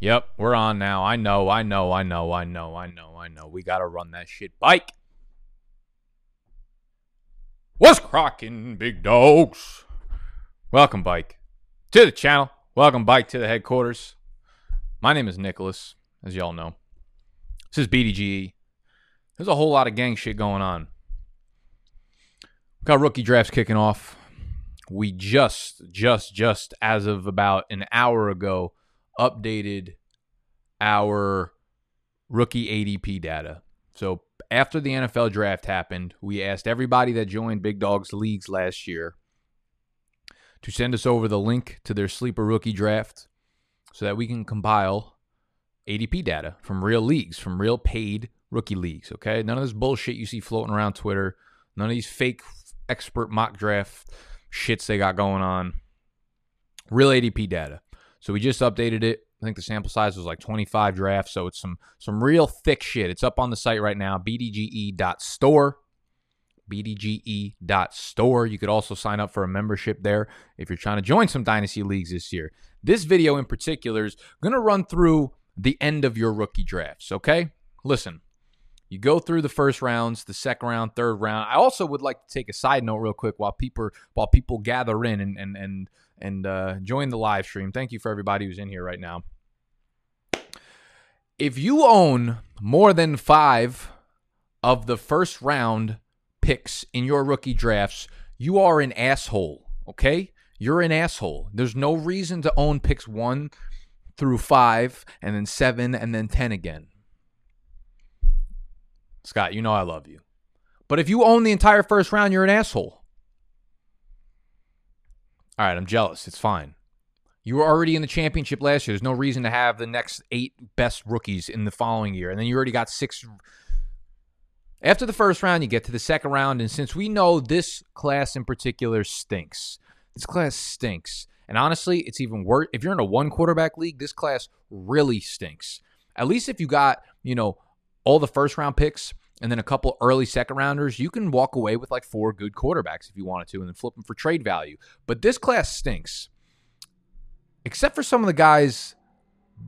Yep, we're on now. I know, I know, I know, I know, I know, I know. We got to run that shit bike. What's cracking, big dogs? Welcome, bike, to the channel. Welcome, bike, to the headquarters. My name is Nicholas, as y'all know. This is BDGE. There's a whole lot of gang shit going on. Got rookie drafts kicking off. We just, just, just as of about an hour ago, updated our rookie ADP data. So after the NFL draft happened, we asked everybody that joined Big Dogs leagues last year to send us over the link to their sleeper rookie draft so that we can compile ADP data from real leagues, from real paid rookie leagues. Okay. None of this bullshit you see floating around Twitter, none of these fake expert mock draft shits they got going on. Real ADP data. So we just updated it. I think the sample size was like 25 drafts, so it's some some real thick shit. It's up on the site right now, bdge.store. bdge.store. You could also sign up for a membership there if you're trying to join some dynasty leagues this year. This video in particular is going to run through the end of your rookie drafts, okay? Listen. You go through the first rounds, the second round, third round. I also would like to take a side note real quick while people while people gather in and and and and uh, join the live stream. Thank you for everybody who's in here right now. If you own more than five of the first round picks in your rookie drafts, you are an asshole. Okay, you're an asshole. There's no reason to own picks one through five, and then seven, and then ten again. Scott, you know I love you. But if you own the entire first round, you're an asshole. All right, I'm jealous. It's fine. You were already in the championship last year. There's no reason to have the next eight best rookies in the following year. And then you already got six. After the first round, you get to the second round. And since we know this class in particular stinks, this class stinks. And honestly, it's even worse. If you're in a one quarterback league, this class really stinks. At least if you got, you know, all the first round picks and then a couple early second rounders, you can walk away with like four good quarterbacks if you wanted to and then flip them for trade value. But this class stinks, except for some of the guys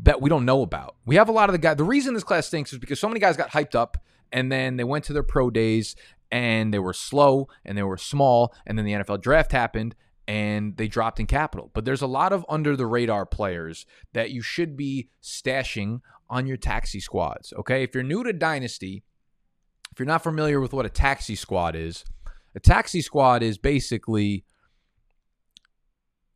that we don't know about. We have a lot of the guys. The reason this class stinks is because so many guys got hyped up and then they went to their pro days and they were slow and they were small. And then the NFL draft happened and they dropped in capital. But there's a lot of under the radar players that you should be stashing on your taxi squads. Okay. If you're new to Dynasty, if you're not familiar with what a taxi squad is, a taxi squad is basically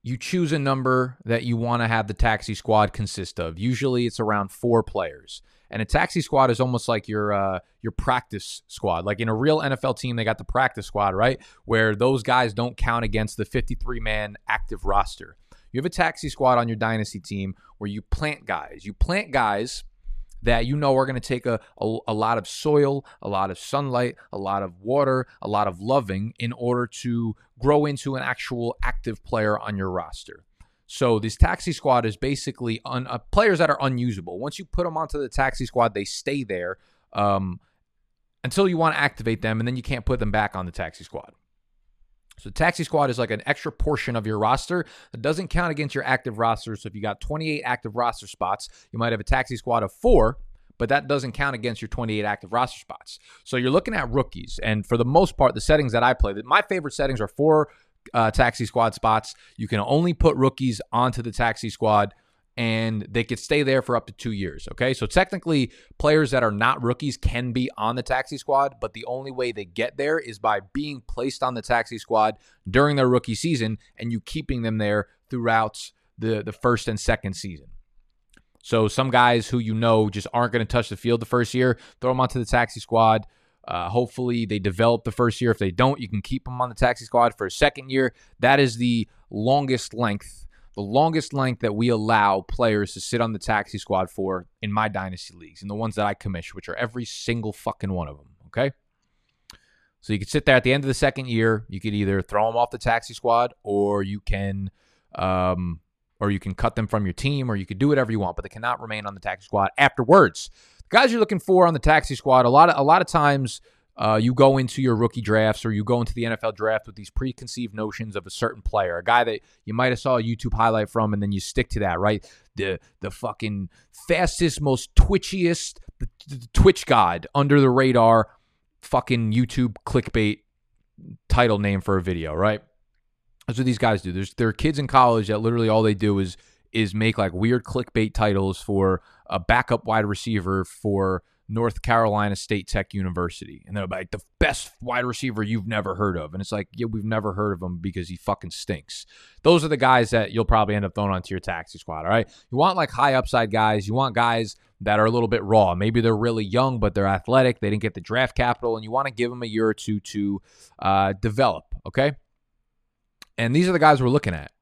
you choose a number that you want to have the taxi squad consist of. Usually it's around four players. And a taxi squad is almost like your uh, your practice squad. Like in a real NFL team, they got the practice squad, right? Where those guys don't count against the 53 man active roster. You have a taxi squad on your dynasty team where you plant guys. You plant guys that you know are going to take a, a, a, lot of soil, a lot of sunlight, a lot of water, a lot of loving in order to grow into an actual active player on your roster. So this taxi squad is basically uh, players that are unusable. Once you put them onto the taxi squad, they stay there um, until you want to activate them, and then you can't put them back on the taxi squad. So taxi squad is like an extra portion of your roster that doesn't count against your active roster. So if you got 28 active roster spots, you might have a taxi squad of four, but that doesn't count against your 28 active roster spots. So you're looking at rookies, and for the most part, the settings that I play, my favorite settings are four uh, taxi squad spots. You can only put rookies onto the taxi squad and they could stay there for up to two years. Okay. So technically, players that are not rookies can be on the taxi squad, but the only way they get there is by being placed on the taxi squad during their rookie season and you keeping them there throughout the, the first and second season. So some guys who you know just aren't going to touch the field the first year, throw them onto the taxi squad. Uh, hopefully they develop the first year. If they don't, you can keep them on the taxi squad for a second year. That is the longest length the longest length that we allow players to sit on the taxi squad for in my dynasty leagues and the ones that I commission, which are every single fucking one of them. Okay. So you could sit there at the end of the second year. You could either throw them off the taxi squad or you can, um, or you can cut them from your team or you could do whatever you want, but they cannot remain on the taxi squad afterwards. The guys you're looking for on the taxi squad, a lot of, a lot of times, uh, you go into your rookie drafts or you go into the NFL draft with these preconceived notions of a certain player, a guy that you might have saw a YouTube highlight from, and then you stick to that, right? The the fucking fastest, most twitchiest, the, the Twitch god under the radar, fucking YouTube clickbait title name for a video, right? That's what these guys do. There's there are kids in college that literally all they do is is make like weird clickbait titles for a backup wide receiver for North Carolina State Tech University. And they're like, the best wide receiver you've never heard of. And it's like, yeah, we've never heard of him because he fucking stinks. Those are the guys that you'll probably end up throwing onto your taxi squad. All right. You want like high upside guys. You want guys that are a little bit raw. Maybe they're really young, but they're athletic. They didn't get the draft capital, and you want to give them a year or two to uh, develop. Okay. And these are the guys we're looking at.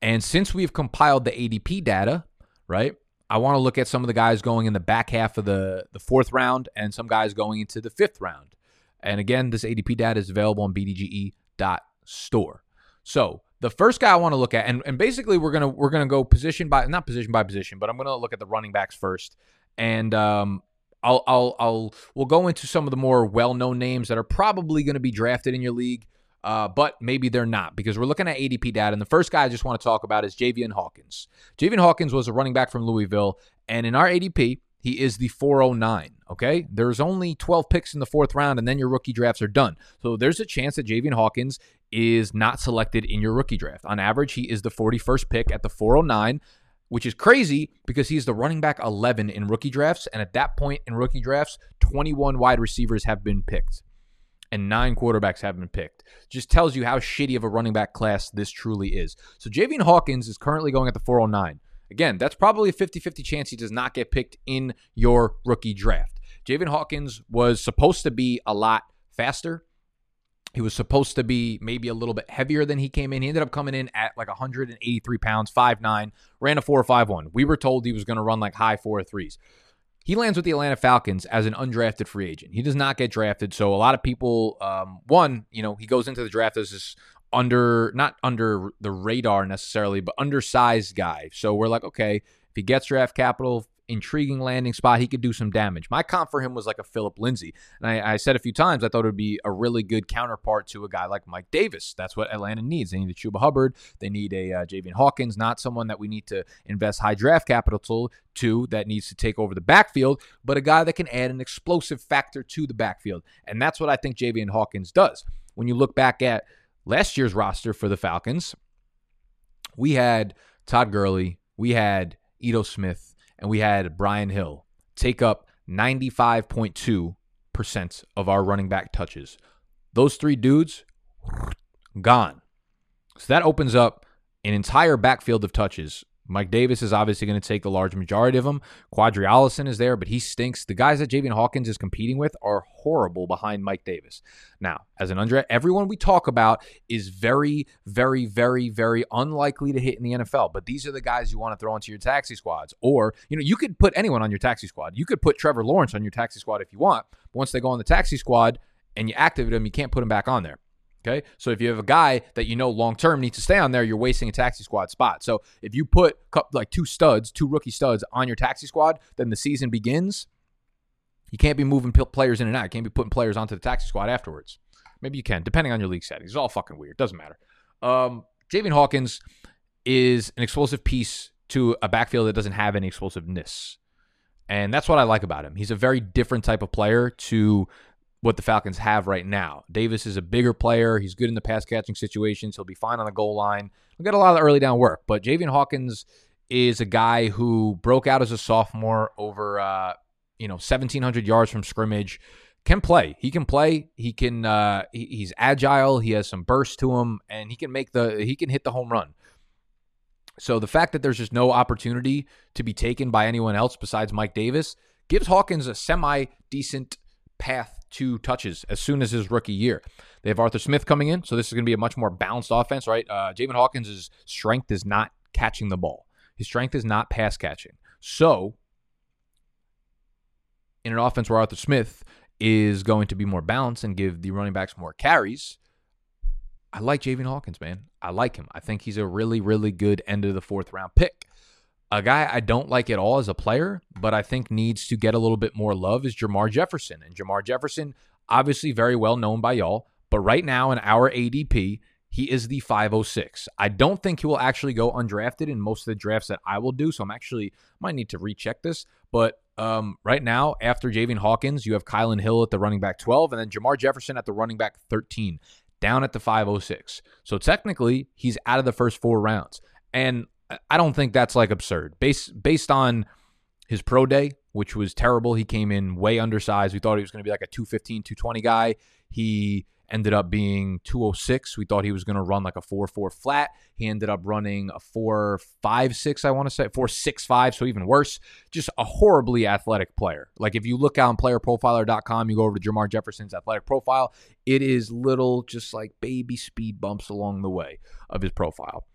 And since we've compiled the ADP data, right? I want to look at some of the guys going in the back half of the, the fourth round and some guys going into the fifth round. And again, this ADP data is available on bdge.store. So the first guy I want to look at, and, and basically we're gonna we're gonna go position by not position by position, but I'm gonna look at the running backs first. And um, I'll I'll I'll we'll go into some of the more well known names that are probably to be drafted in your league uh, but maybe they're not because we're looking at ADP data. And the first guy I just want to talk about is Javian Hawkins. Javian Hawkins was a running back from Louisville, and in our ADP, he is the 409. Okay. There's only 12 picks in the fourth round, and then your rookie drafts are done. So there's a chance that Javian Hawkins is not selected in your rookie draft. On average, he is the 41st pick at the 409, which is crazy because he's the running back 11 in rookie drafts. And at that point in rookie drafts, 21 wide receivers have been picked and nine quarterbacks have been picked. Just tells you how shitty of a running back class this truly is. So Javian Hawkins is currently going at the 409. Again, that's probably a 50 50 chance he does not get picked in your rookie draft. Javian Hawkins was supposed to be a lot faster. He was supposed to be maybe a little bit heavier than he came in. He ended up coming in at like 183 pounds, 5'9, ran a 4.51. We were told he was going to run like high 4.3s. He lands with the Atlanta Falcons as an undrafted free agent. He does not get drafted. So a lot of people, um, one, you know, he goes into the draft as this under, not under the radar necessarily, but undersized guy. So we're like, okay, if he gets draft capital, intriguing landing spot. He could do some damage. My comp for him was like a Phillip Lindsay. And I, I, said a few times I thought it would be a really good counterpart to a guy like Mike Davis. That's what Atlanta needs. They need a Chuba Hubbard. They need a uh, Javian Hawkins, not someone that we need to invest high draft capital to, that needs to take over the backfield, but a guy that can add an explosive factor to the backfield. And that's what I think Javian Hawkins does. When you look back at last year's roster for the Falcons, we had Todd Gurley, we had Ito Smith, and we had Brian Hill take up 95.2% of our running back touches. Those three dudes, gone. So that opens up an entire backfield of touches Mike Davis is obviously going to take the large majority of them. Qadree Ollison is there, but he stinks. The guys that Javian Hawkins is competing with are horrible behind Mike Davis. Now, as an under, everyone we talk about is very, very, very, very unlikely to hit in the NFL. But these are the guys you want to throw into your taxi squads. Or, you know, you could put anyone on your taxi squad. You could put Trevor Lawrence on your taxi squad if you want. But once they go on the taxi squad and you activate them, you can't put them back on there. Okay. So if you have a guy that you know long term needs to stay on there, you're wasting a taxi squad spot. So if you put like two studs, two rookie studs on your taxi squad, then the season begins. You can't be moving players in and out. You can't be putting players onto the taxi squad afterwards. Maybe you can, depending on your league settings. It's all fucking weird. Doesn't matter. Um, Javian Hawkins is an explosive piece to a backfield that doesn't have any explosiveness. And that's what I like about him. He's a very different type of player to what the Falcons have right now. Davis is a bigger player. He's good in the pass catching situations. He'll be fine on the goal line. we'll get a lot of early down work. But Javian Hawkins is a guy who broke out as a sophomore over uh, you know 1700 yards from scrimmage. Can play. He can play. He can. Uh, he, he's agile. He has some burst to him, and he can make the. He can hit the home run. So the fact that there's just no opportunity to be taken by anyone else besides Mike Davis gives Hawkins a semi decent path two touches as soon as his rookie year. They have Arthur Smith coming in, so this is going to be a much more balanced offense, right? Uh, Hawkins' strength is not catching the ball. His strength is not pass catching. So, in an offense where Arthur Smith is going to be more balanced and give the running backs more carries, I like Javian Hawkins, man. I like him. I think he's a really, really good end of the fourth round pick. A guy I don't like at all as a player, but I think needs to get a little bit more love is Jermar Jefferson. And Jermar Jefferson, obviously very well known by y'all, but right now in our ADP, he is the 506. I don't think he will actually go undrafted in most of the drafts that I will do. So I'm actually might need to recheck this. But um, right now, after Javian Hawkins, you have Kylin Hill at the running back 12, and then Jermar Jefferson at the running back 13, down at the 506. So technically, he's out of the first four rounds. And I don't think that's like absurd. Based based on his pro day, which was terrible. He came in way undersized. We thought he was going to be like a 215, 220 guy. He ended up being 206. We thought he was going to run like a 4-4 flat. He ended up running a 4-5-6, I want to say, 4-6-5, so even worse. Just a horribly athletic player. Like if you look out on playerprofiler.com, you go over to Jermar Jefferson's athletic profile, it is little just like baby speed bumps along the way of his profile.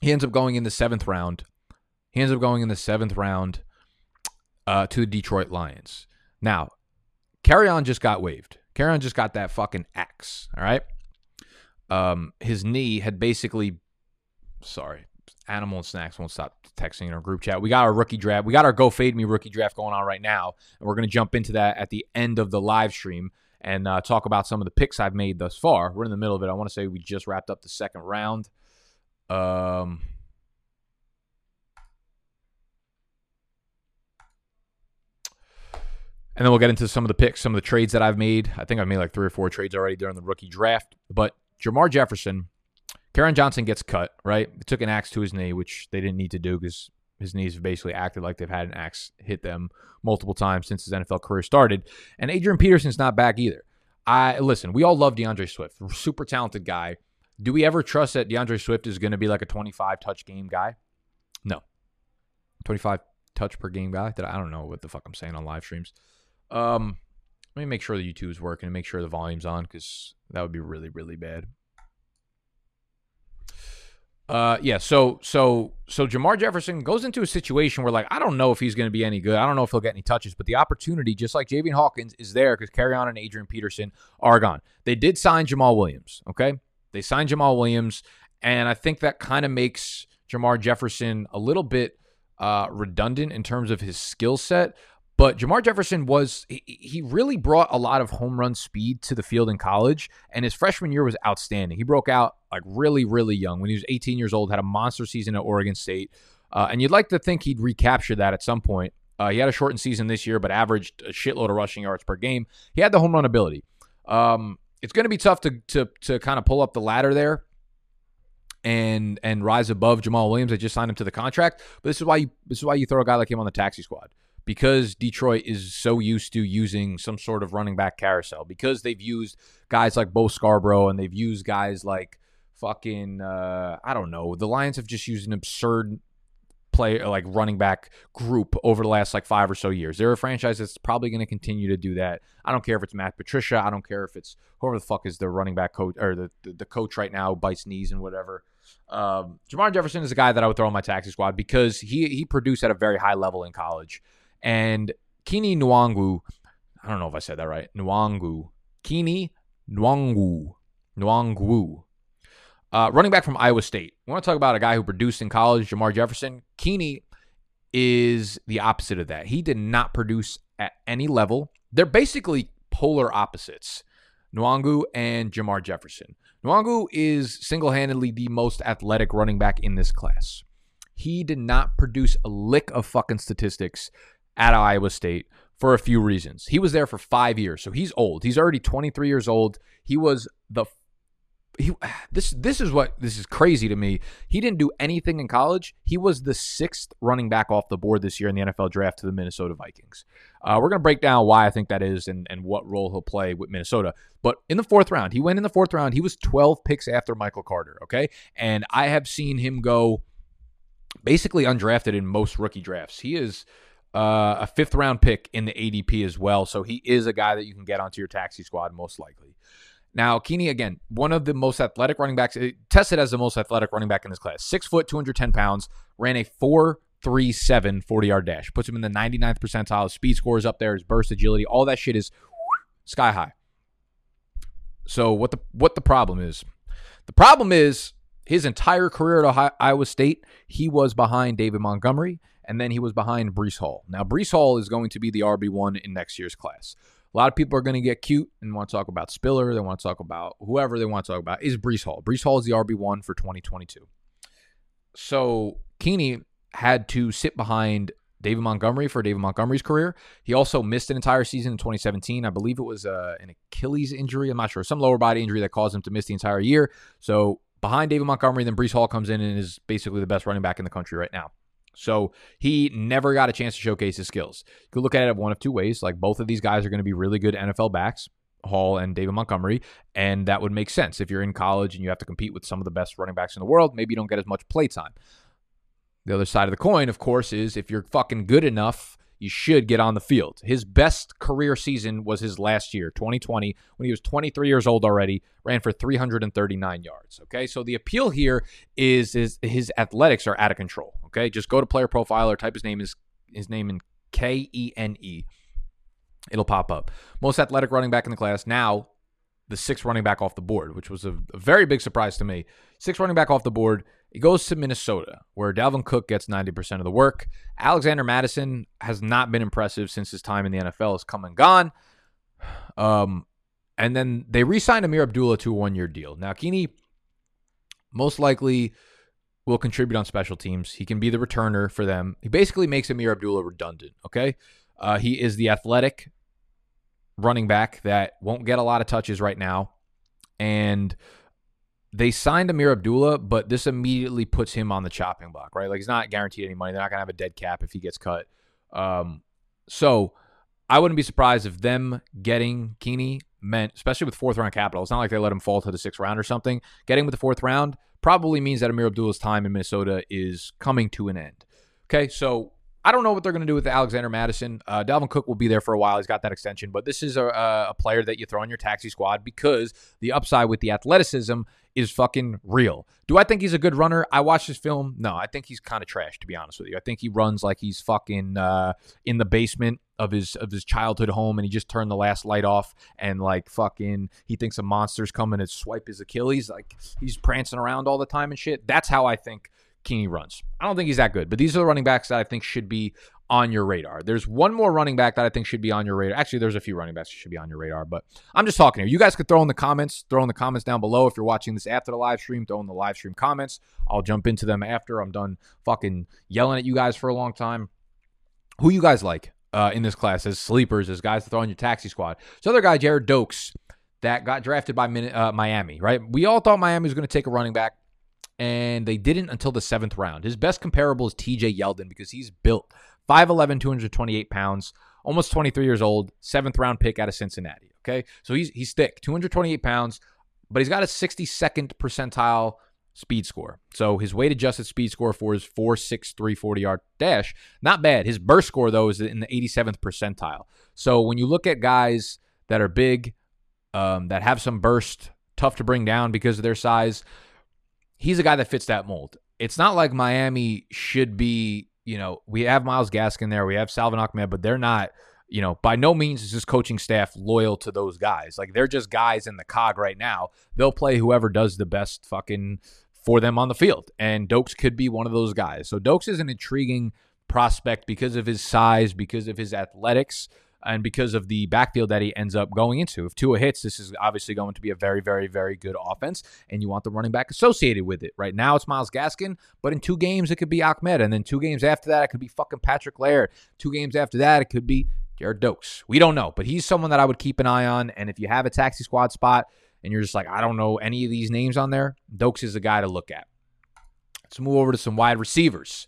He ends up going in the seventh round. He ends up going in the seventh round uh, to the Detroit Lions. Now, Kerryon just got waived. Kerryon just got that fucking X. All right. Um, his knee had basically, sorry, Animal and Snacks won't stop texting in our group chat. We got our rookie draft. We got our Go Fade Me rookie draft going on right now. And we're going to jump into that at the end of the live stream and uh, talk about some of the picks I've made thus far. We're in the middle of it. I want to say we just wrapped up the second round. Um, And then we'll get into some of the picks, some of the trades that I've made. I think I've made like three or four trades already during the rookie draft. But Jermar Jefferson, Kerryon Johnson gets cut, right? Took an axe to his knee, which they didn't need to do because his knees have basically acted like they've had an axe hit them multiple times since his NFL career started. And Adrian Peterson's not back either. I listen, we all love DeAndre Swift, super talented guy. Do we ever trust that DeAndre Swift is going to be like a 25 touch game guy? No. 25 touch per game guy? That I don't know what the fuck I'm saying on live streams. Um, let me make sure the YouTube is working and make sure the volume's on because that would be really, really bad. Uh, yeah. So, so, so Jermar Jefferson goes into a situation where, like, I don't know if he's going to be any good. I don't know if he'll get any touches, but the opportunity, just like Javian Hawkins, is there because Kerryon and Adrian Peterson are gone. They did sign Jamaal Williams. Okay, they signed Jamaal Williams, and I think that kind of makes Jermar Jefferson a little bit uh, redundant in terms of his skill set. But Jermar Jefferson was, he really brought a lot of home run speed to the field in college, and his freshman year was outstanding. He broke out like really, really young when he was 18 years old, had a monster season at Oregon State. Uh, and you'd like to think he'd recapture that at some point. Uh, he had a shortened season this year, but averaged a shitload of rushing yards per game. He had the home run ability. Um, it's going to be tough to to to kind of pull up the ladder there and and rise above Jamaal Williams. They just signed him to the contract, but this is why you this is why you throw a guy like him on the taxi squad because Detroit is so used to using some sort of running back carousel, because they've used guys like Bo Scarborough and they've used guys like fucking uh, I don't know. The Lions have just used an absurd play like running back group over the last like five or so years. They're a franchise that's probably going to continue to do that. I don't care if it's Matt Patricia. I don't care if it's whoever the fuck is the running back coach or the, the, the coach right now bites knees and whatever. Um, Jermar Jefferson is a guy that I would throw on my taxi squad because he he produced at a very high level in college. And Kini Nwangwu, I don't know if I said that right. Nwangwu. Kini Nwangwu. Nwangwu. Uh, running back from Iowa State. We want to talk about a guy who produced in college, Jermar Jefferson. Kini is the opposite of that. He did not produce at any level. They're basically polar opposites. Nwangwu and Jermar Jefferson. Nwangwu is single handedly the most athletic running back in this class. He did not produce a lick of fucking statistics at Iowa State for a few reasons. He was there for five years, so he's old. He's already 23 years old. He was the he this this is what this is crazy to me. He didn't do anything in college. He was the sixth running back off the board this year in the NFL draft to the Minnesota Vikings. Uh, we're gonna break down why I think that is and and what role he'll play with Minnesota. But in the fourth round, he went in the fourth round. He was 12 picks after Michael Carter. Okay, and I have seen him go basically undrafted in most rookie drafts. He is uh, a fifth round pick in the ADP as well. So he is a guy that you can get onto your taxi squad most likely. Now, Keeney, again, one of the most athletic running backs, eh, tested as the most athletic running back in this class. Six foot, 210 pounds, ran a 4.37 40 yard dash. Puts him in the 99th percentile. His speed scores up there, his burst agility, all that shit is sky high. So what the what the problem is? The problem is his entire career at Iowa State, he was behind David Montgomery and then he was behind Breece Hall. Now, Breece Hall is going to be the RB1 in next year's class. A lot of people are going to get cute and want to talk about Spiller. They want to talk about whoever they want to talk about. Is Breece Hall? Breece Hall is the RB one for 2022. So Keeney had to sit behind David Montgomery for David Montgomery's career. He also missed an entire season in 2017. I believe it was uh, an Achilles injury. I'm not sure. Some lower body injury that caused him to miss the entire year. So behind David Montgomery, then Breece Hall comes in and is basically the best running back in the country right now. So he never got a chance to showcase his skills. You could look at it one of two ways. Like both of these guys are going to be really good NFL backs, Hall and David Montgomery, and that would make sense. If you're in college and you have to compete with some of the best running backs in the world, maybe you don't get as much play time. The other side of the coin, of course, is if you're fucking good enough, you should get on the field. His best career season was his last year, 2020, when he was 23 years old already, ran for 339 yards. Okay, so the appeal here is, is his athletics are out of control. Okay, just go to player profile or type his name is his name in K E N E. It'll pop up. Most athletic running back in the class. Now, the sixth running back off the board, which was a, a very big surprise to me. Six running back off the board. It goes to Minnesota, where Dalvin Cook gets 90% of the work. Alexander Mattison has not been impressive since his time in the NFL has come and gone. Um, and then they re signed Ameer Abdullah to a one year deal. Now, Keeney most likely will contribute on special teams. He can be the returner for them. He basically makes Ameer Abdullah redundant, okay? Uh, he is the athletic running back that won't get a lot of touches right now. And they signed Ameer Abdullah, but this immediately puts him on the chopping block, right? Like he's not guaranteed any money. They're not gonna have a dead cap if he gets cut. Um, so I wouldn't be surprised if them getting Keeney meant, especially with fourth round capital. It's not like they let him fall to the sixth round or something. Getting with the fourth round probably means that Ameer Abdullah's time in Minnesota is coming to an end. Okay, so I don't know what they're going to do with Alexander Mattison. Uh, Dalvin Cook will be there for a while. He's got that extension, but this is a, a player that you throw on your taxi squad because the upside with the athleticism is fucking real. Do I think he's a good runner? I watched his film. No, I think he's kind of trash to be honest with you. I think he runs like he's fucking uh, in the basement of his of his childhood home and he just turned the last light off and like fucking he thinks a monster's coming to swipe his Achilles. Like he's prancing around all the time and shit. That's how I think Keeney runs. I don't think he's that good, but these are the running backs that I think should be on your radar. There's one more running back that I think should be on your radar. Actually, there's a few running backs that should be on your radar, but I'm just talking here. You guys could throw in the comments, throw in the comments down below if you're watching this after the live stream. Throw in the live stream comments. I'll jump into them after I'm done fucking yelling at you guys for a long time. Who you guys like uh, in this class as sleepers, as guys to throw in your taxi squad? So other guy, Gerrid Doaks, that got drafted by uh, Miami, right? We all thought Miami was going to take a running back and they didn't until the seventh round. His best comparable is TJ Yeldon because he's built 5'11, 228 pounds, almost 23 years old, seventh round pick out of Cincinnati. Okay. So he's he's thick, 228 pounds, but he's got a 62nd percentile speed score. So his weight adjusted speed score for his 4.63 40 yard dash, not bad. His burst score, though, is in the 87th percentile. So when you look at guys that are big, um, that have some burst, tough to bring down because of their size, he's a guy that fits that mold. It's not like Miami should be you know, we have Myles Gaskin there, we have Salvon Ahmed, but they're not, you know, by no means is this coaching staff loyal to those guys. Like they're just guys in the cog right now. They'll play whoever does the best fucking for them on the field. And Doaks could be one of those guys. So Doaks is an intriguing prospect because of his size, because of his athletics and because of the backfield that he ends up going into. If Tua hits, this is obviously going to be a very, very, very good offense, and you want the running back associated with it. Right now, it's Myles Gaskin, but in two games, it could be Ahmed, and then two games after that, it could be fucking Patrick Laird. Two games after that, it could be Gerrid Doaks. We don't know, but he's someone that I would keep an eye on. And if you have a taxi squad spot and you're just like, I don't know any of these names on there, Doaks is the guy to look at. Let's move over to some wide receivers.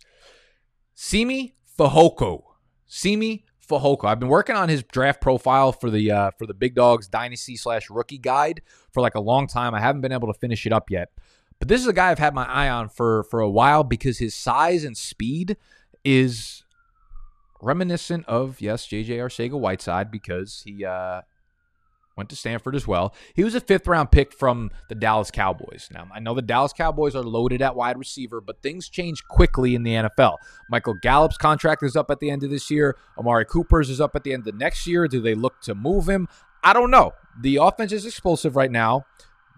Simi Fehoko. Simi Fehoko. I've been working on his draft profile for the uh, for the Big Dogs Dynasty slash Rookie Guide for like a long time. I haven't been able to finish it up yet, but this is a guy I've had my eye on for for a while because his size and speed is reminiscent of yes JJ Arcega Whiteside because he uh, went to Stanford as well. He was a fifth round pick from the Dallas Cowboys. Now, I know the Dallas Cowboys are loaded at wide receiver, but things change quickly in the NFL. Michael Gallup's contract is up at the end of this year. Amari Cooper's is up at the end of next year. Do they look to move him? I don't know. The offense is explosive right now.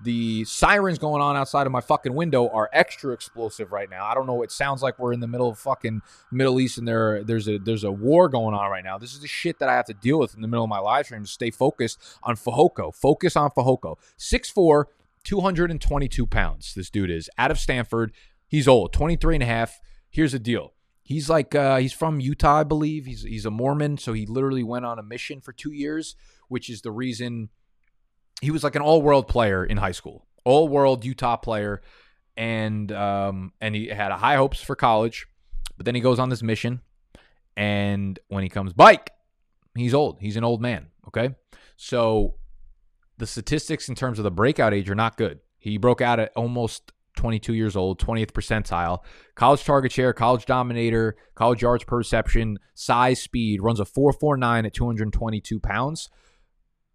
The sirens going on outside of my fucking window are extra explosive right now. I don't know. It sounds like we're in the middle of fucking Middle East and there there's a there's a war going on right now. This is the shit that I have to deal with in the middle of my live stream to stay focused on Fehoko. Focus on Fehoko. 6'4", 222 pounds. This dude is out of Stanford. He's old, 23 and a half. Here's the deal. He's like uh, he's from Utah, I believe. He's he's a Mormon, so he literally went on a mission for two years, which is the reason he was like an all-world player in high school, all-world Utah player, and um, and he had high hopes for college, but then he goes on this mission, and when he comes bike, he's old. He's an old man. Okay, so the statistics in terms of the breakout age are not good. He broke out at almost 22 years old, 20th percentile. College target share, college dominator, college yards per reception, size, speed, runs a 449 at 222 pounds.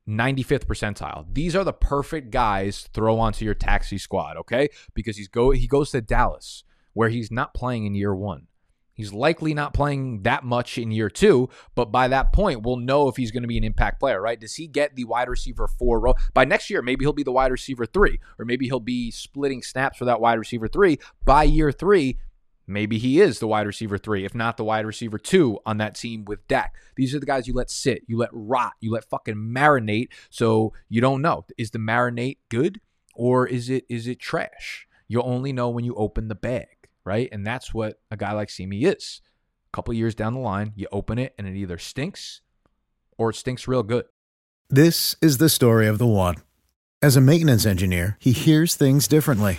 95th percentile. These are the perfect guys to throw onto your taxi squad, okay? Because he's go he goes to Dallas where he's not playing in year 1. He's likely not playing that much in year two, but by that point, we'll know if he's going to be an impact player, right? Does he get the wide receiver four role? By next year, maybe he'll be the wide receiver three, or maybe he'll be splitting snaps for that wide receiver three. By year three, maybe he is the wide receiver three, if not the wide receiver two on that team with Dak. These are the guys you let sit, you let rot, you let fucking marinate, so you don't know. Is the marinate good or is it is it trash? You'll only know when you open the bag right? And that's what a guy like Simi is. A couple years down the line, you open it and it either stinks or it stinks real good. This is the story of the one. As a maintenance engineer, he hears things differently.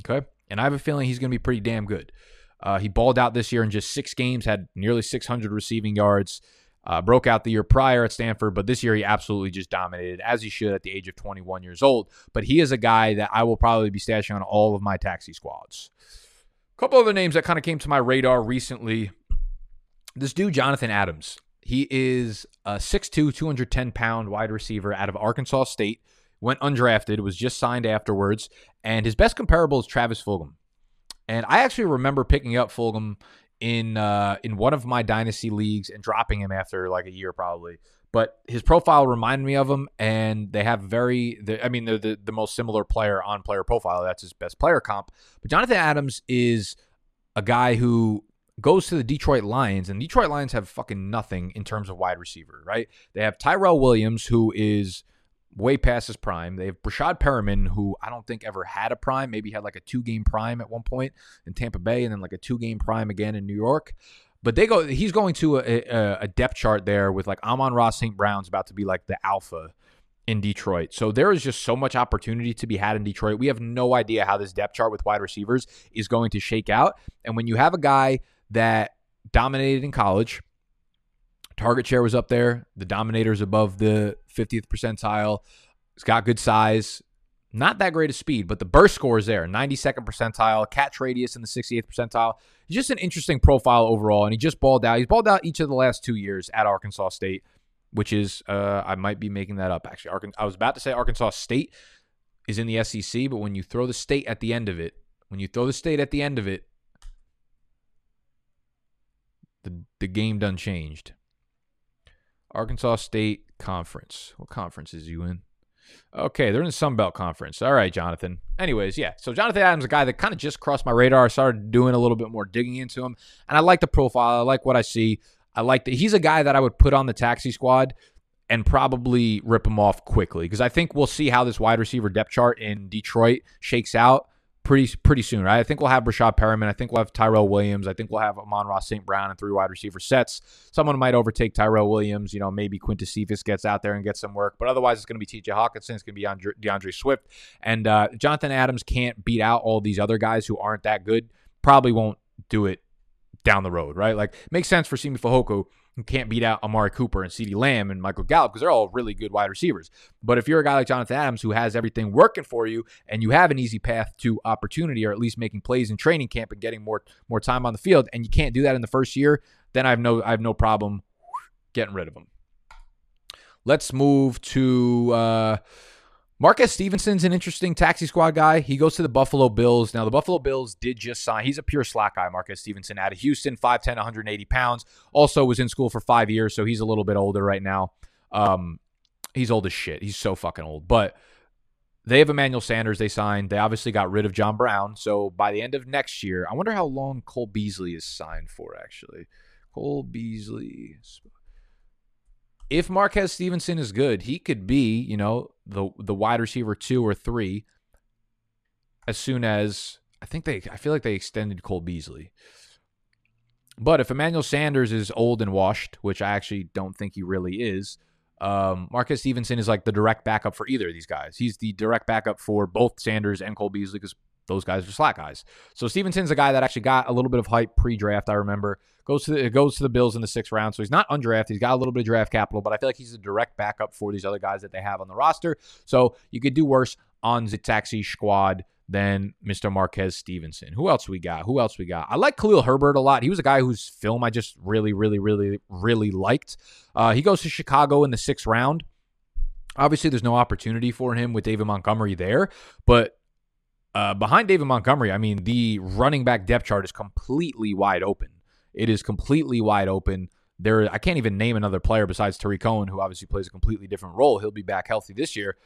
Okay. And I have a feeling he's going to be pretty damn good. Uh, he balled out this year in just six games, had nearly 600 receiving yards, uh, broke out the year prior at Stanford, but this year he absolutely just dominated, as he should at the age of 21 years old. But he is a guy that I will probably be stashing on all of my taxi squads. A couple other names that kind of came to my radar recently. This dude, Jonathan Adams. He is a 6'2, 210 pound wide receiver out of Arkansas State went undrafted, was just signed afterwards, and his best comparable is Travis Fulgham. And I actually remember picking up Fulgham in uh, in one of my dynasty leagues and dropping him after like a year probably. But his profile reminded me of him, and they have very, The, I mean, they're the, the most similar player on player profile. That's his best player comp. But Jonathan Adams is a guy who goes to the Detroit Lions, and the Detroit Lions have fucking nothing in terms of wide receiver, right? They have Tyrell Williams, who is way past his prime. They have Breshad Perriman, who I don't think ever had a prime. Maybe had like a two game prime at one point in Tampa Bay, and then like a two game prime again in New York. But they go. He's going to a, a, a depth chart there with like Amon-Ra St. Brown's about to be like the alpha in Detroit. So there is just so much opportunity to be had in Detroit. We have no idea how this depth chart with wide receivers is going to shake out. And when you have a guy that dominated in college, target share was up there. The Dominator's above the 50th percentile. He's got good size. Not that great of speed, but the burst score is there. 92nd percentile, catch radius in the 68th percentile. He's just an interesting profile overall, and he just balled out. He's balled out each of the last two years at Arkansas State, which is, uh, I might be making that up actually. I was about to say Arkansas State is in the SEC, but when you throw the state at the end of it, when you throw the state at the end of it, the, the game done changed. Arkansas State Conference. What conference is you in? Okay, they're in the Sun Belt Conference. All right, Jonathan. Anyways, yeah. So Jonathan Adams, a guy that kind of just crossed my radar. I started doing a little bit more digging into him, and I like the profile. I like what I see. I like that he's a guy that I would put on the taxi squad and probably rip him off quickly because I think we'll see how this wide receiver depth chart in Detroit shakes out pretty pretty soon. Right? I think we'll have Breshad Perriman. I think we'll have Tyrell Williams. I think we'll have Amon-Ra St. Brown and three wide receiver sets. Someone might overtake Tyrell Williams. You know, maybe Quintez Cephus gets out there and gets some work. But otherwise, it's going to be T.J. Hockenson. It's going to be Andre, D'Andre Swift. And uh, Jonathan Adams can't beat out all these other guys who aren't that good. Probably won't do it down the road, right? Like, makes sense for Simi Fehoko can't beat out Amari Cooper and CeeDee Lamb and Michael Gallup because they're all really good wide receivers. But if you're a guy like Jonathan Adams who has everything working for you and you have an easy path to opportunity or at least making plays in training camp and getting more more time on the field and you can't do that in the first year, then I have no I have no problem getting rid of him. Let's move to uh Marquez Stevenson's an interesting taxi squad guy. He goes to the Buffalo Bills. Now, the Buffalo Bills did just sign. He's a pure slack guy, Marquez Stevenson, out of Houston, 5'10, 180 pounds. Also was in school for five years, so he's a little bit older right now. Um, he's old as shit. He's so fucking old. But they have Emmanuel Sanders they signed. They obviously got rid of John Brown. So by the end of next year, I wonder how long Cole Beasley is signed for, actually. Cole Beasley if Marquez Stevenson is good, he could be, you know, the the wide receiver two or three as soon as I think they I feel like they extended Cole Beasley. But if Emmanuel Sanders is old and washed, which I actually don't think he really is, um, Marquez Stevenson is like the direct backup for either of these guys. He's the direct backup for both Sanders and Cole Beasley because those guys are slack guys. So Stevenson's a guy that actually got a little bit of hype pre-draft. I remember goes to the, goes to the Bills in the sixth round, so he's not undrafted. He's got a little bit of draft capital, but I feel like he's a direct backup for these other guys that they have on the roster. So you could do worse on the taxi squad than Mr. Marquez Stevenson. Who else we got? Who else we got? I like Khalil Herbert a lot. He was a guy whose film I just really, really, really, really liked. Uh, he goes to Chicago in the sixth round. Obviously, there's no opportunity for him with David Montgomery there, but uh, behind David Montgomery, I mean, the running back depth chart is completely wide open. It is completely wide open. There, I can't even name another player besides Tarik Cohen, who obviously plays a completely different role. He'll be back healthy this year.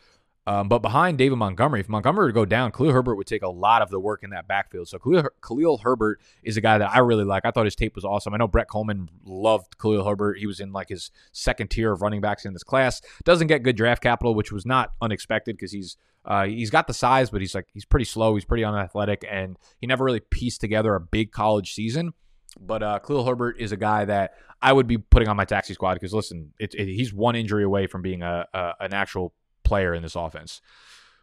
Um, but behind David Montgomery, if Montgomery were to go down, Khalil Herbert would take a lot of the work in that backfield. So Khalil, Khalil Herbert is a guy that I really like. I thought his tape was awesome. I know Brett Kollmann loved Khalil Herbert. He was in like his second tier of running backs in this class. Doesn't get good draft capital, which was not unexpected because he's uh, he's got the size, but he's like he's pretty slow. He's pretty unathletic, and he never really pieced together a big college season. But uh, Khalil Herbert is a guy that I would be putting on my taxi squad because listen, it, it, he's one injury away from being a, a, an actual player in this offense.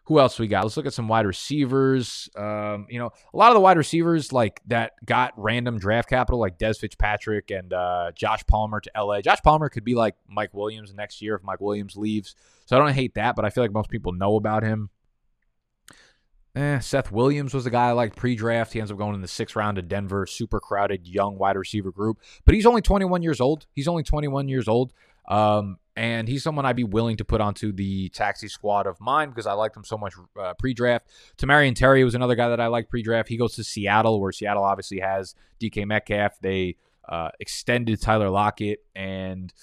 Who else we got? Let's look at some wide receivers. Um, you know, a lot of the wide receivers like that got random draft capital, like Dez Fitzpatrick and uh, Josh Palmer to LA. Josh Palmer could be like Mike Williams next year if Mike Williams leaves. So I don't hate that, but I feel like most people know about him. Eh, Seth Williams was the guy I liked pre-draft. He ends up going in the sixth round to Denver. Super crowded, young wide receiver group. But he's only 21 years old. He's only 21 years old. Um, and he's someone I'd be willing to put onto the taxi squad of mine because I liked him so much uh, pre-draft. Tamorrion Terry was another guy that I liked pre-draft. He goes to Seattle, where Seattle obviously has DK Metcalf. They uh, extended Tyler Lockett and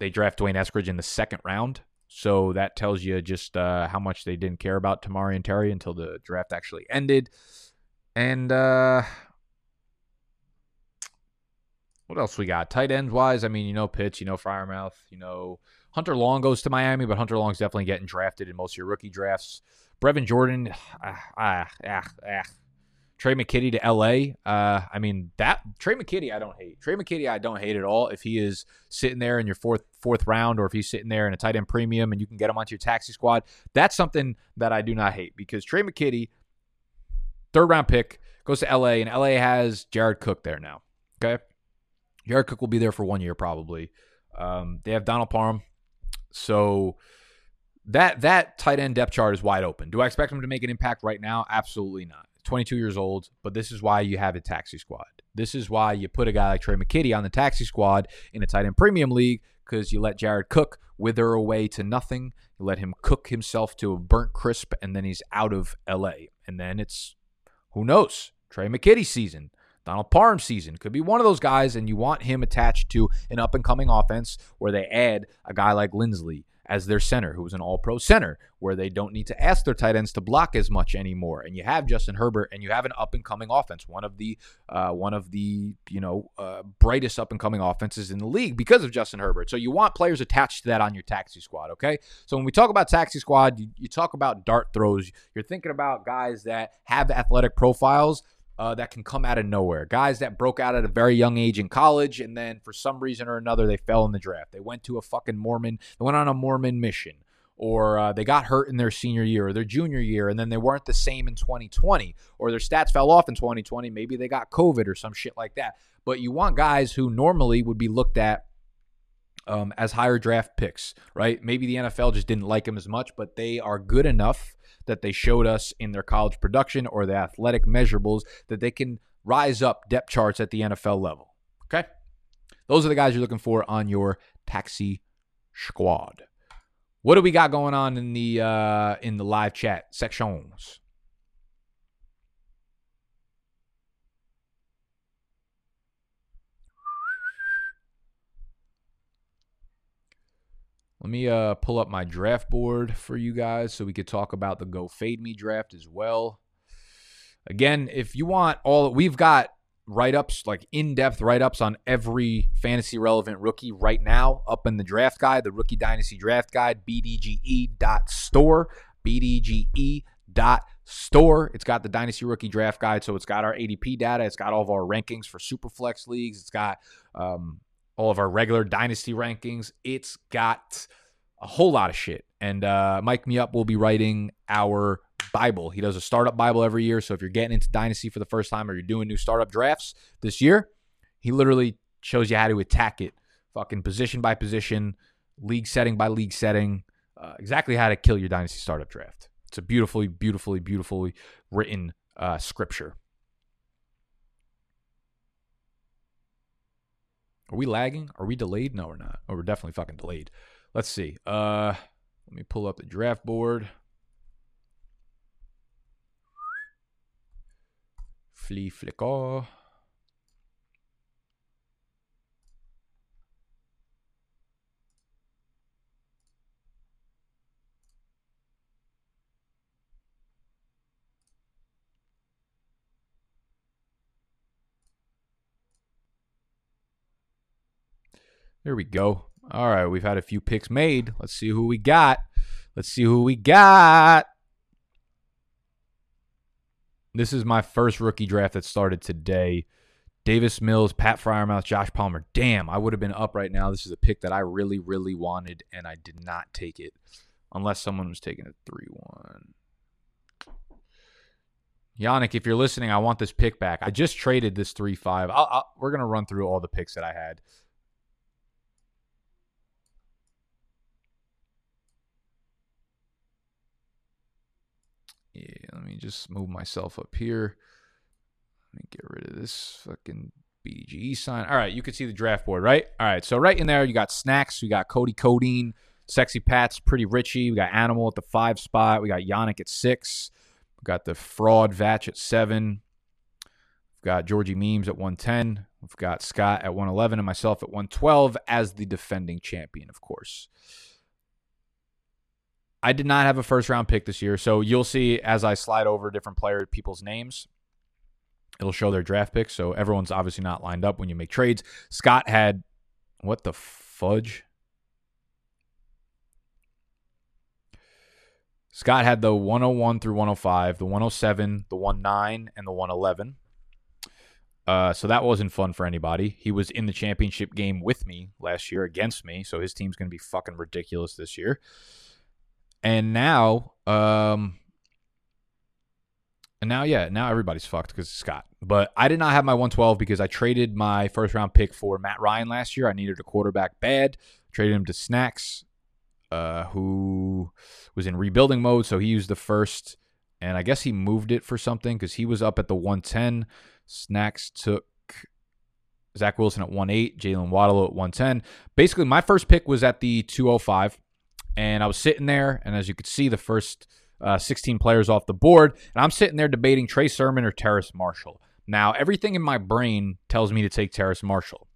they draft D'Wayne Eskridge in the second round. So that tells you just uh, how much they didn't care about Tamorrion Terry until the draft actually ended. And uh, what else we got? Tight ends wise, I mean, you know Pitts, you know Freiermuth, you know Hunter Long goes to Miami, but Hunter Long's definitely getting drafted in most of your rookie drafts. Brevin Jordan, ah, ah, ah, ah. Tre' McKitty to LA. Uh, I mean that Trey McKitty I don't hate. Trey McKitty I don't hate at all. If he is sitting there in your fourth fourth round, or if he's sitting there in a tight end premium and you can get him onto your taxi squad, that's something that I do not hate because Trey McKitty, third round pick, goes to LA, and LA has Jared Cook there now. Okay, Jared Cook will be there for one year probably. Um, they have Donald Parham, so that that tight end depth chart is wide open. Do I expect him to make an impact right now? Absolutely not. 22 years old, but this is why you have a taxi squad. This is why you put a guy like Trey McKitty on the taxi squad in a tight end premium league because you let Jared Cook wither away to nothing. You let him cook himself to a burnt crisp, and then he's out of LA. And then it's who knows? Trey McKitty season. Donald Parham season could be one of those guys, and you want him attached to an up and coming offense where they add a guy like Linsley as their center, who was an all pro center, where they don't need to ask their tight ends to block as much anymore. And you have Justin Herbert and you have an up and coming offense, one of the uh, one of the you know uh, brightest up and coming offenses in the league because of Justin Herbert. So you want players attached to that on your taxi squad, okay? So when we talk about taxi squad, you, you talk about dart throws. You're thinking about guys that have athletic profiles uh, that can come out of nowhere. Guys that broke out at a very young age in college, and then for some reason or another, they fell in the draft. They went to a fucking Mormon, they went on a Mormon mission, or uh, they got hurt in their senior year or their junior year, and then they weren't the same in 2020, or their stats fell off in 2020. Maybe they got COVID or some shit like that. But you want guys who normally would be looked at um, as higher draft picks, right? Maybe the NFL just didn't like them as much, but they are good enough that they showed us in their college production or the athletic measurables that they can rise up depth charts at the NFL level. Okay? Those are the guys you're looking for on your taxi squad. What do we got going on in the uh, in the live chat sections? Let me uh, pull up my draft board for you guys so we could talk about the Go Fade Me draft as well. Again, if you want all, we've got write ups, like in depth write ups on every fantasy relevant rookie right now up in the draft guide, the Rookie Dynasty Draft Guide, bdge.store, bdge.store. It's got the Dynasty Rookie Draft Guide, so it's got our ADP data, it's got all of our rankings for Superflex leagues, it's got um, all of our regular dynasty rankings. It's got a whole lot of shit. And uh, Mike Me Up will be writing our Bible. He does a startup Bible every year. So if you're getting into dynasty for the first time or you're doing new startup drafts this year, he literally shows you how to attack it, fucking position by position, league setting by league setting, uh, exactly how to kill your dynasty startup draft. It's a beautifully, beautifully, beautifully written uh, scripture. Are we lagging? Are we delayed? No, we're not. Oh, we're definitely fucking delayed. Let's see. Uh, let me pull up the draft board. Flea flicker. There we go. All right, we've had a few picks made. Let's see who we got. Let's see who we got. This is my first rookie draft that started today. Davis Mills, Pat Freiermuth, Josh Palmer. Damn, I would have been up right now. This is a pick that I really, really wanted, and I did not take it. Unless someone was taking a 3 1. Yannick, if you're listening, I want this pick back. I just traded this 3 5. We're going to run through all the picks that I had. Yeah, let me just move myself up here. Let me get rid of this fucking BDGE sign. All right, you can see the draft board, right? All right, so right in there, you got Snacks, you got Cody Codeine, Sexy Pat's Pretty Richie, we got Animal at the five spot, we got Yannick at six, we got the Fraud Vatch at seven, we've got Georgie Memes at 110, we've got Scott at 111, and myself at 112 as the defending champion, of course. I did not have a first round pick this year, so you'll see as I slide over different player people's names, it'll show their draft picks. So everyone's obviously not lined up when you make trades. Scott had what the fudge? Scott had the 101 through 105, the 107, the 19, and the 111. Uh, so that wasn't fun for anybody. He was in the championship game with me last year against me, so his team's going to be fucking ridiculous this year. And now, um, and now, yeah, now everybody's fucked because Scott. But I did not have my 112 because I traded my first round pick for Matt Ryan last year. I needed a quarterback bad. Traded him to Snacks, uh, who was in rebuilding mode. So he used the first, and I guess he moved it for something because he was up at the 110. Snacks took Zach Wilson at 108, Jaylen Waddle at 110. Basically, my first pick was at the 205 and I was sitting there, and as you could see, the first uh, 16 players off the board, and I'm sitting there debating Trey Sermon or Terrace Marshall. Now, everything in my brain tells me to take Terrace Marshall.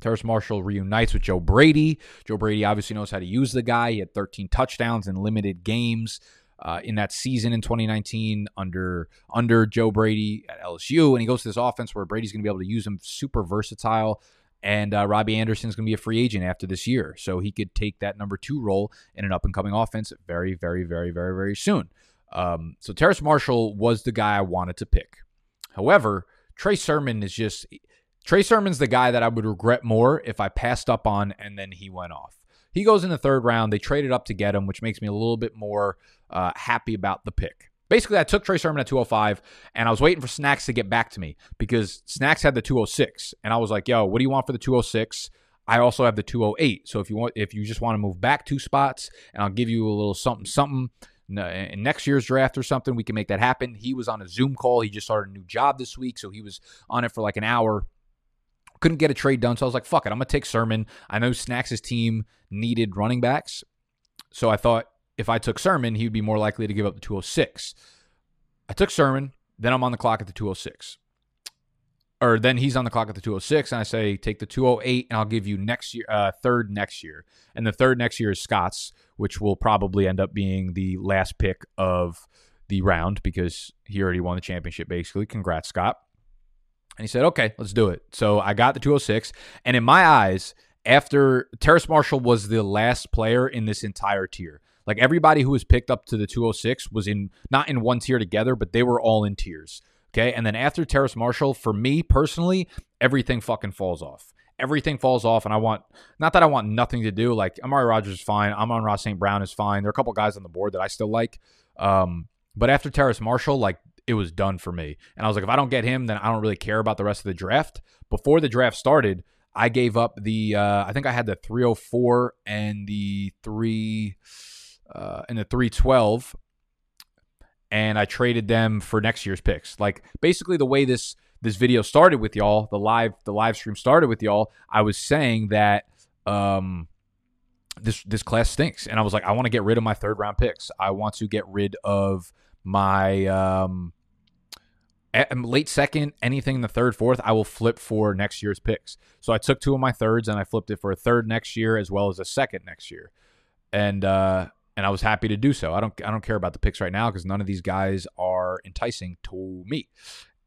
Terrace Marshall reunites with Joe Brady. Joe Brady obviously knows how to use the guy. He had 13 touchdowns in limited games uh, in that season in 2019 under under Joe Brady at LSU, and he goes to this offense where Brady's going to be able to use him super versatile. And uh, Robbie is going to be a free agent after this year, so he could take that number two role in an up and coming offense very, very, very, very, very soon. Um, so Terrace Marshall was the guy I wanted to pick. However, Trey Sermon is just Trey Sermon's the guy that I would regret more if I passed up on and then he went off. He goes in the third round. They traded up to get him, which makes me a little bit more uh, happy about the pick. Basically, I took Trey Sermon at 205, and I was waiting for Snacks to get back to me because Snacks had the 206, and I was like, "Yo, what do you want for the 206?" I also have the 208. So if you want, if you just want to move back two spots, and I'll give you a little something, something in next year's draft or something, we can make that happen. He was on a Zoom call. He just started a new job this week, so he was on it for like an hour couldn't get a trade done. So I was like, fuck it, I'm to take Sermon. I know Snacks' team needed running backs. So I thought if I took Sermon, he would be more likely to give up the 206. I took Sermon, then I'm on the clock at the 206. Or then he's on the clock at the 206, and I say, take the 208, and I'll give you next year, uh, third next year. And the third next year is Scott's, which will probably end up being the last pick of the round because he already won the championship, basically. Congrats, Scott. And he said, okay, let's do it. So I got the 206. And in my eyes, after Terrace Marshall was the last player in this entire tier. Like everybody who was picked up to the 206 was in not in one tier together, but they were all in tiers. Okay. And then after Terrace Marshall, for me personally, everything fucking falls off. Everything falls off. And I want, not that I want nothing to do. Like Amari Rogers is fine. Amon-Ra St. Brown is fine. There are a couple guys on the board that I still like. Um, but after Terrace Marshall, like it was done for me. And I was like, if I don't get him, then I don't really care about the rest of the draft. Before the draft started, I gave up the uh, I think I had the 304 and the three uh, and the 312, and I traded them for next year's picks. Like basically the way this this video started with y'all, the live the live stream started with y'all. I was saying that um, this this class stinks, and I was like, I want to get rid of my third round picks. I want to get rid of my um, late second, anything in the third, fourth, I will flip for next year's picks. So I took two of my thirds and I flipped it for a third next year as well as a second next year, and uh, and I was happy to do so. I don't I don't care about the picks right now because none of these guys are enticing to me.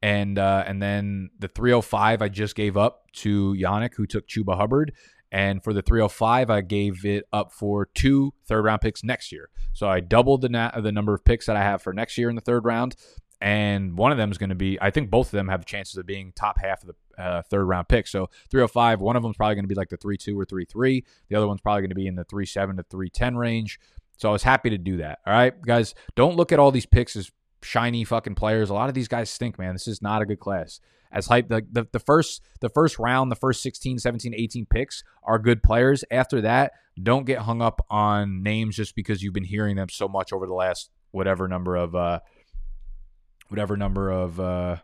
And uh, and then the 305 I just gave up to Yannick who took Chuba Hubbard. And for the 305, I gave it up for two third round picks next year. So I doubled the na- the number of picks that I have for next year in the third round and one of them is going to be I think both of them have chances of being top half of the uh, third round pick. So 305, one of them is probably going to be like the 3-2 or 3-3. The other one's probably going to be in the 3-7 to 3-10 range. So I was happy to do that. All right, guys, don't look at all these picks as shiny fucking players. A lot of these guys stink, man. This is not a good class. As hype the, the, the first the first round, the first 16, 17, 18 picks are good players. After that, don't get hung up on names just because you've been hearing them so much over the last whatever number of uh whatever number of uh,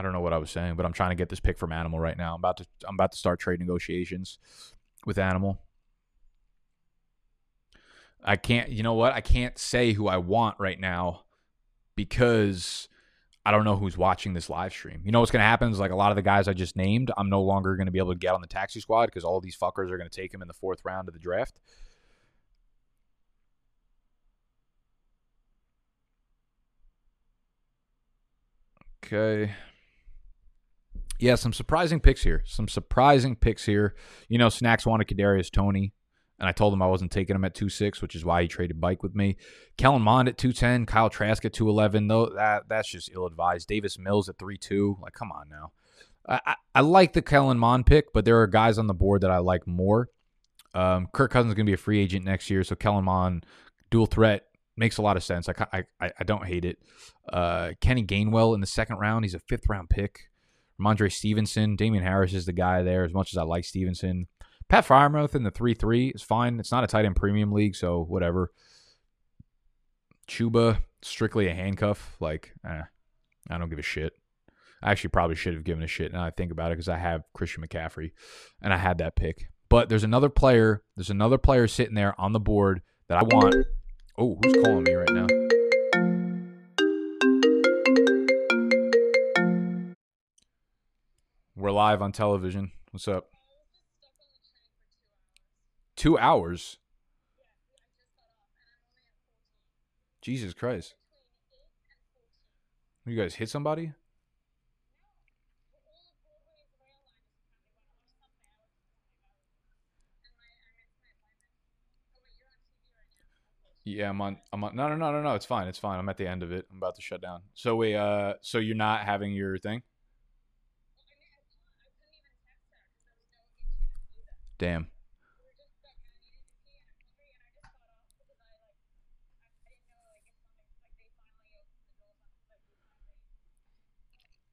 I don't know what I was saying, but I'm trying to get this pick from Animal right now. I'm about to I'm about to start trade negotiations with Animal. I can't, you know what? I can't say who I want right now because I don't know who's watching this live stream. You know what's going to happen is like a lot of the guys I just named, I'm no longer going to be able to get on the taxi squad because all these fuckers are going to take him in the fourth round of the draft. Okay. Yeah, some surprising picks here. Some surprising picks here. You know, Snacks wanted Kadarius Toney, and I told him I wasn't taking him at two six, which is why he traded bike with me. Kellen Mond at two ten, Kyle Trask at two eleven. Though that that's just ill advised. Davis Mills at three two. Like, come on now. I, I, I, like the Kellen Mond pick, but there are guys on the board that I like more. Um, Kirk Cousins is going to be a free agent next year, so Kellen Mond dual threat makes a lot of sense. I I, I don't hate it. Uh, Kenny Gainwell in the second round, he's a fifth round pick. Rhamondre Stevenson, Damien Harris is the guy there. As much as I like Stevenson, Pat Freiermuth in the 3 3 is fine. It's not a tight end premium league, so whatever. Chuba, strictly a handcuff. Like, eh, I don't give a shit. I actually probably should have given a shit now I think about it because I have Christian McCaffrey and I had that pick. But there's another player. There's another player sitting there on the board that I want. Oh, who's calling me right now? We're live on television. What's up? Two hours. Jesus Christ. You guys hit somebody? Yeah, I'm on. I'm on. No, no, no, no, no. It's fine. It's fine. I'm at the end of it. I'm about to shut down. So we. Uh, so you're not having your thing? Damn.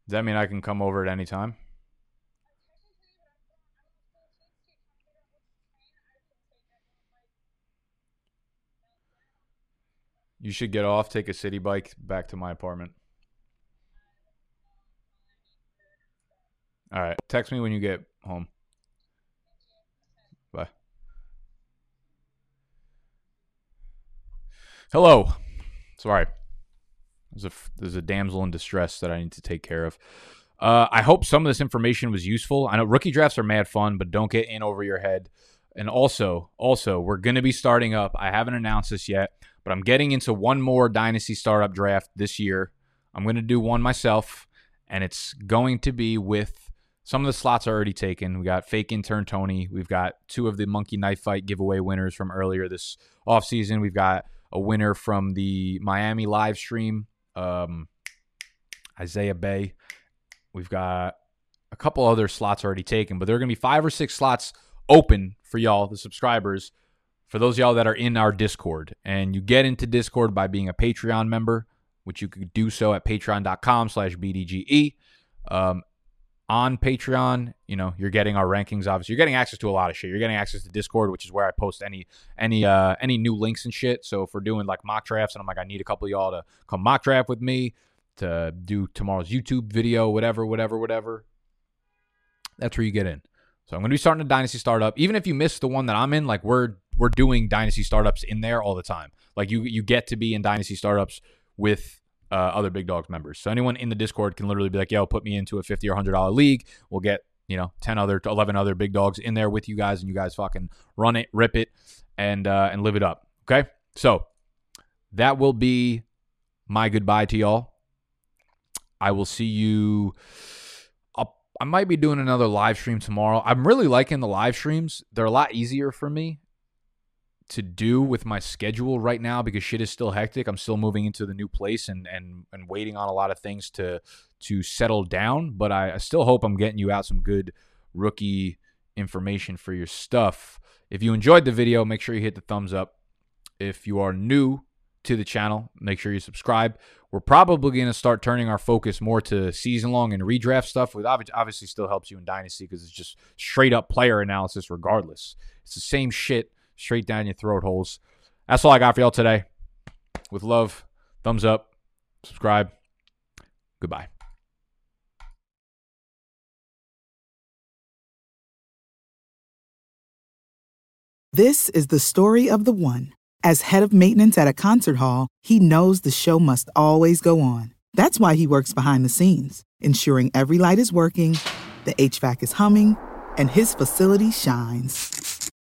Does that mean I can come over at any time? You should get off, take a city bike back to my apartment. All right. Text me when you get home. Hello. Sorry. There's a there's a damsel in distress that I need to take care of. Uh, I hope some of this information was useful. I know rookie drafts are mad fun, but don't get in over your head. And also, also, we're going to be starting up. I haven't announced this yet, but I'm getting into one more dynasty startup draft this year. I'm going to do one myself, and it's going to be with some of the slots are already taken. We got fake intern Tony. We've got two of the monkey knife fight giveaway winners from earlier this offseason. We've got a winner from the Miami live stream um, Isaiah Bay. We've got a couple other slots already taken, but there are going to be five or six slots open for y'all, the subscribers, for those y'all that are in our Discord. And you get into Discord by being a Patreon member, which you could do so at patreon.com slash BDGE. Um, on Patreon, you know, you're getting our rankings. Obviously, you're getting access to a lot of shit. You're getting access to Discord, which is where I post any any uh any new links and shit. So if we're doing like mock drafts, and I'm like, I need a couple of y'all to come mock draft with me to do tomorrow's YouTube video, whatever, whatever, whatever. That's where you get in. So I'm gonna be starting a dynasty startup. Even if you miss the one that I'm in, like we're we're doing dynasty startups in there all the time. Like you you get to be in dynasty startups with uh, other Big Dogs members. So anyone in the Discord can literally be like, "Yo, put me into a fifty or hundred dollar league. We'll get you know ten other, eleven other Big Dogs in there with you guys, and you guys fucking run it, rip it, and uh, and live it up." Okay, so that will be my goodbye to y'all. I will see you. I'll, I might be doing another live stream tomorrow. I'm really liking the live streams. They're a lot easier for me to do with my schedule right now because shit is still hectic. I'm still moving into the new place and and and waiting on a lot of things to to settle down. But I, I still hope I'm getting you out some good rookie information for your stuff. If you enjoyed the video, make sure you hit the thumbs up. If you are new to the channel, make sure you subscribe. We're probably going to start turning our focus more to season long and redraft stuff, which obviously still helps you in Dynasty because it's just straight up player analysis regardless. It's the same shit straight down your throat holes. That's all I got for y'all today. With love, thumbs up, subscribe. Goodbye. This is the story of the one. As head of maintenance at a concert hall, he knows the show must always go on. That's why he works behind the scenes, ensuring every light is working, the HVAC is humming, and his facility shines.